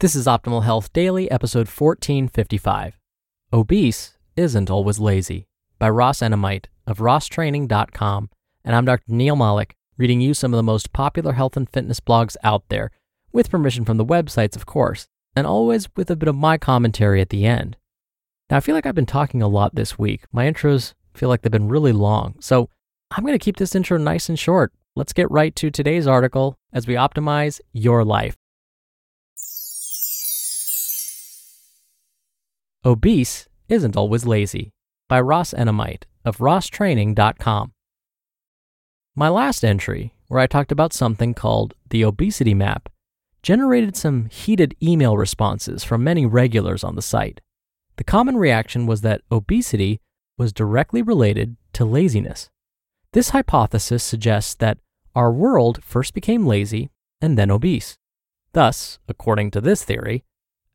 This is Optimal Health Daily, episode 1455. Obese Isn't Always Lazy by Ross Enamait of rosstraining.com. And I'm Dr. Neal Malik, reading you some of the most popular health and fitness blogs out there, with permission from the websites, of course, and always with a bit of my commentary at the end. Now, I feel like I've been talking a lot this week. My intros feel like they've been really long, so I'm going to keep this intro nice and short. Let's get right to today's article as we optimize your life. Obese Isn't Always Lazy by Ross Enamait of rosstraining.com. My last entry, where I talked about something called the obesity map, generated some heated email responses from many regulars on the site. The common reaction was that obesity was directly related to laziness. This hypothesis suggests that our world first became lazy and then obese. Thus, according to this theory,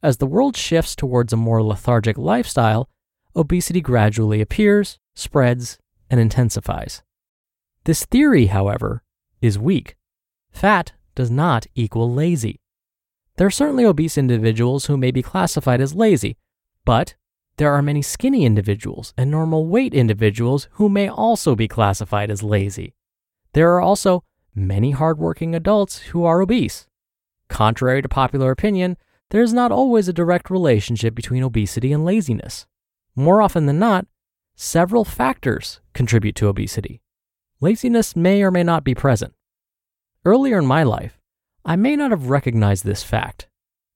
as the world shifts towards a more lethargic lifestyle, obesity gradually appears, spreads, and intensifies. This theory, however, is weak. Fat does not equal lazy. There are certainly obese individuals who may be classified as lazy, but there are many skinny individuals and normal weight individuals who may also be classified as lazy. There are also many hardworking adults who are obese. Contrary to popular opinion, there is not always a direct relationship between obesity and laziness. More often than not, several factors contribute to obesity. Laziness may or may not be present. Earlier in my life, I may not have recognized this fact.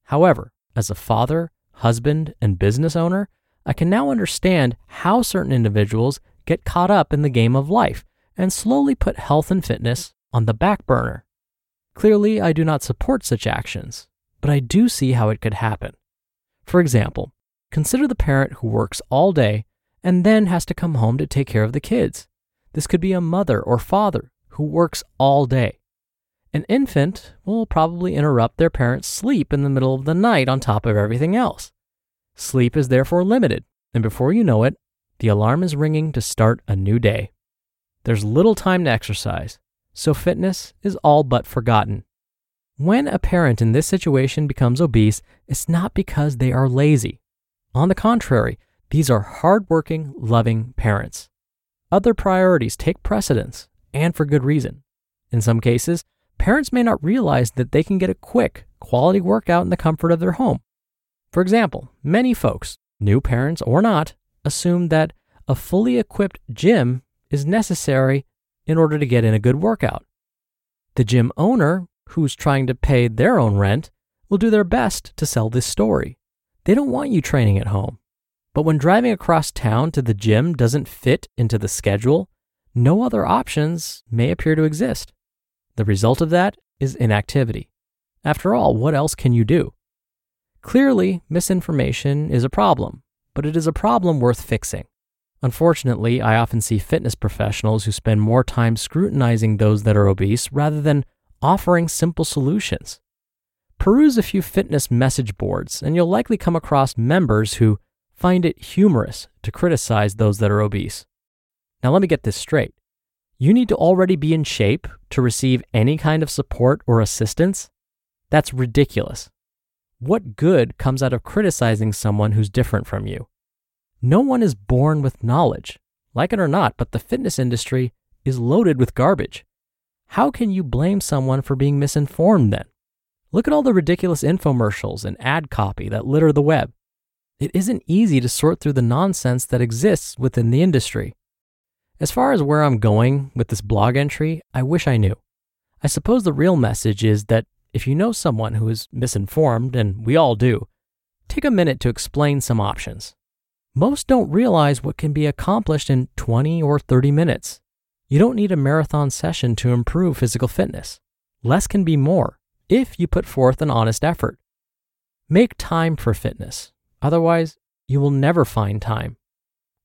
However, as a father, husband, and business owner, I can now understand how certain individuals get caught up in the game of life and slowly put health and fitness on the back burner. Clearly, I do not support such actions, but I do see how it could happen. For example, consider the parent who works all day and then has to come home to take care of the kids. This could be a mother or father who works all day. An infant will probably interrupt their parent's sleep in the middle of the night on top of everything else. Sleep is therefore limited, and before you know it, the alarm is ringing to start a new day. There's little time to exercise, so fitness is all but forgotten. When a parent in this situation becomes obese, it's not because they are lazy. On the contrary, these are hardworking, loving parents. Other priorities take precedence, and for good reason. In some cases, parents may not realize that they can get a quick, quality workout in the comfort of their home. For example, many folks, new parents or not, assume that a fully equipped gym is necessary in order to get in a good workout. The gym owner who's trying to pay their own rent will do their best to sell this story. They don't want you training at home. But when driving across town to the gym doesn't fit into the schedule, no other options may appear to exist. The result of that is inactivity. After all, what else can you do? Clearly, misinformation is a problem, but it is a problem worth fixing. Unfortunately, I often see fitness professionals who spend more time scrutinizing those that are obese rather than offering simple solutions. Peruse a few fitness message boards, and you'll likely come across members who find it humorous to criticize those that are obese. Now, let me get this straight. You need to already be in shape to receive any kind of support or assistance? That's ridiculous. What good comes out of criticizing someone who's different from you? No one is born with knowledge. Like it or not, but the fitness industry is loaded with garbage. How can you blame someone for being misinformed then? Look at all the ridiculous infomercials and ad copy that litter the web. It isn't easy to sort through the nonsense that exists within the industry. As far as where I'm going with this blog entry, I wish I knew. I suppose the real message is that if you know someone who is misinformed, and we all do, take a minute to explain some options most don't realize what can be accomplished in 20 or 30 minutes. You don't need a marathon session to improve physical fitness. Less can be more if you put forth an honest effort. Make time for fitness, otherwise, you will never find time.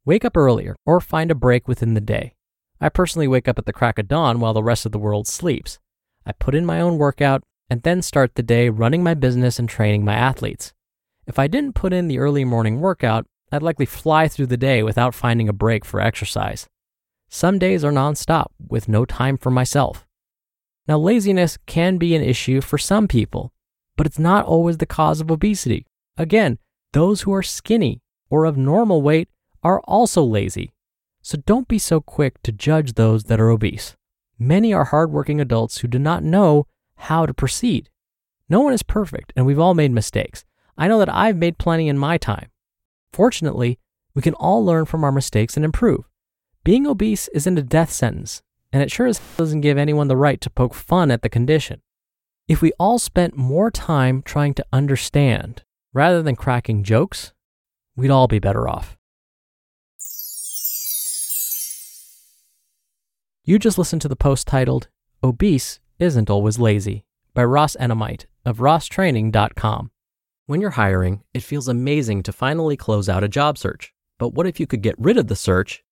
Wake up earlier or find a break within the day. I personally wake up at the crack of dawn while the rest of the world sleeps. I put in my own workout and then start the day running my business and training my athletes. If I didn't put in the early morning workout, I'd likely fly through the day without finding a break for exercise. Some days are nonstop with no time for myself. Now, laziness can be an issue for some people, but it's not always the cause of obesity. Again, those who are skinny or of normal weight are also lazy. So don't be so quick to judge those that are obese. Many are hardworking adults who do not know how to proceed. No one is perfect, and we've all made mistakes. I know that I've made plenty in my time. Fortunately, we can all learn from our mistakes and improve. Being obese isn't a death sentence, and it sure as hell doesn't give anyone the right to poke fun at the condition. If we all spent more time trying to understand rather than cracking jokes, we'd all be better off. You just listened to the post titled, Obese Isn't Always Lazy by Ross Enamait of rosstraining.com. When you're hiring, it feels amazing to finally close out a job search. But what if you could get rid of the search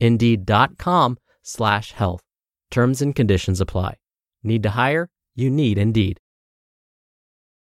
Indeed.com slash health. Terms and conditions apply. Need to hire? You need Indeed.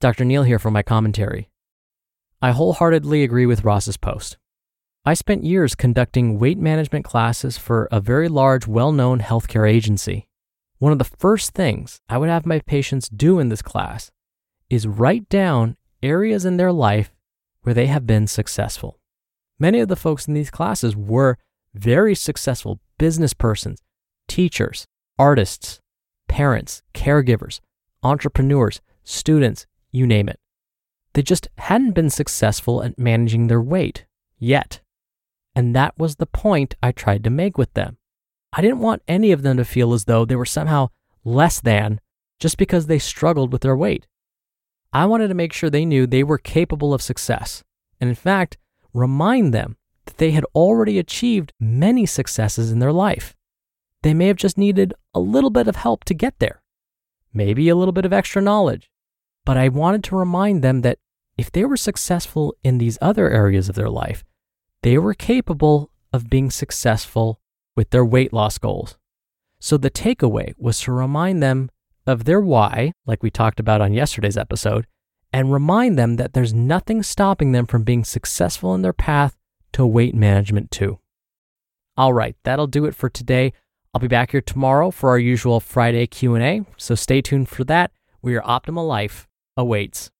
Dr. Neal here for my commentary. I wholeheartedly agree with Ross's post. I spent years conducting weight management classes for a very large, well known healthcare agency. One of the first things I would have my patients do in this class is write down areas in their life where they have been successful. Many of the folks in these classes were very successful business persons, teachers, artists, parents, caregivers, entrepreneurs, students, you name it. They just hadn't been successful at managing their weight yet. And that was the point I tried to make with them. I didn't want any of them to feel as though they were somehow less than just because they struggled with their weight. I wanted to make sure they knew they were capable of success, and in fact, remind them that they had already achieved many successes in their life. they may have just needed a little bit of help to get there, maybe a little bit of extra knowledge. But I wanted to remind them that if they were successful in these other areas of their life, they were capable of being successful with their weight loss goals. So the takeaway was to remind them of their why, like we talked about on yesterday's episode, and remind them that there's nothing stopping them from being successful in their path to weight management too. All right, that'll do it for today. I'll be back here tomorrow for our usual Friday Q&A, so stay tuned for that. Where your optimal life awaits.